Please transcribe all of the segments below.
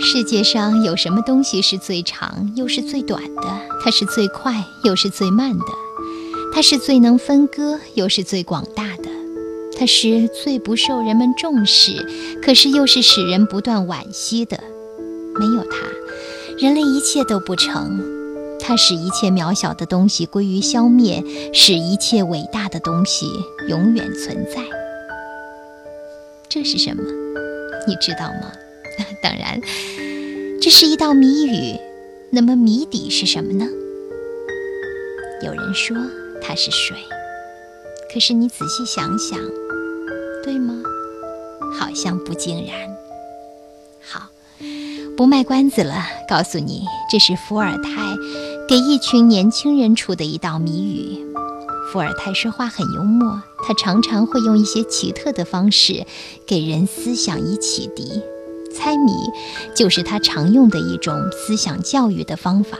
世界上有什么东西是最长又是最短的？它是最快又是最慢的？它是最能分割又是最广大的？它是最不受人们重视，可是又是使人不断惋惜的？没有它，人类一切都不成。它使一切渺小的东西归于消灭，使一切伟大的东西永远存在。这是什么？你知道吗？当然，这是一道谜语。那么谜底是什么呢？有人说它是水，可是你仔细想想，对吗？好像不尽然。好，不卖关子了，告诉你，这是伏尔泰给一群年轻人出的一道谜语。伏尔泰说话很幽默，他常常会用一些奇特的方式给人思想以启迪。猜谜就是他常用的一种思想教育的方法。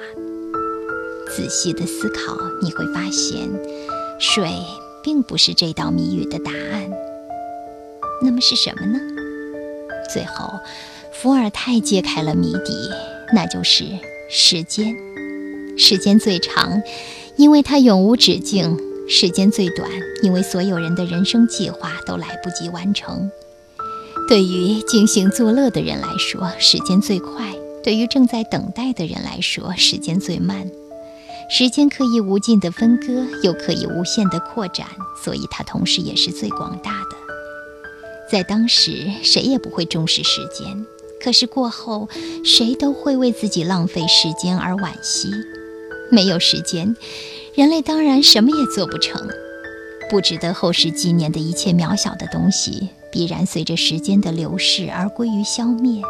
仔细的思考，你会发现，水并不是这道谜语的答案。那么是什么呢？最后，伏尔泰揭开了谜底，那就是时间。时间最长，因为它永无止境；时间最短，因为所有人的人生计划都来不及完成。对于尽兴作乐的人来说，时间最快；对于正在等待的人来说，时间最慢。时间可以无尽的分割，又可以无限的扩展，所以它同时也是最广大的。在当时，谁也不会重视时间；可是过后，谁都会为自己浪费时间而惋惜。没有时间，人类当然什么也做不成。不值得后世纪念的一切渺小的东西。必然随着时间的流逝而归于消灭，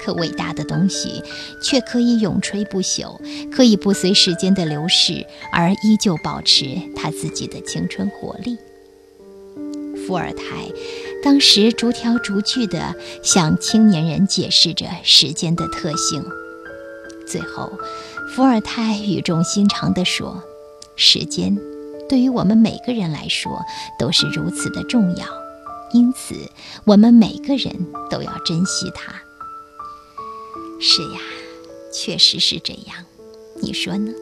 可伟大的东西却可以永垂不朽，可以不随时间的流逝而依旧保持他自己的青春活力。伏尔泰当时逐条逐句地向青年人解释着时间的特性，最后，伏尔泰语重心长地说：“时间对于我们每个人来说都是如此的重要。”因此，我们每个人都要珍惜它。是呀，确实是这样，你说呢？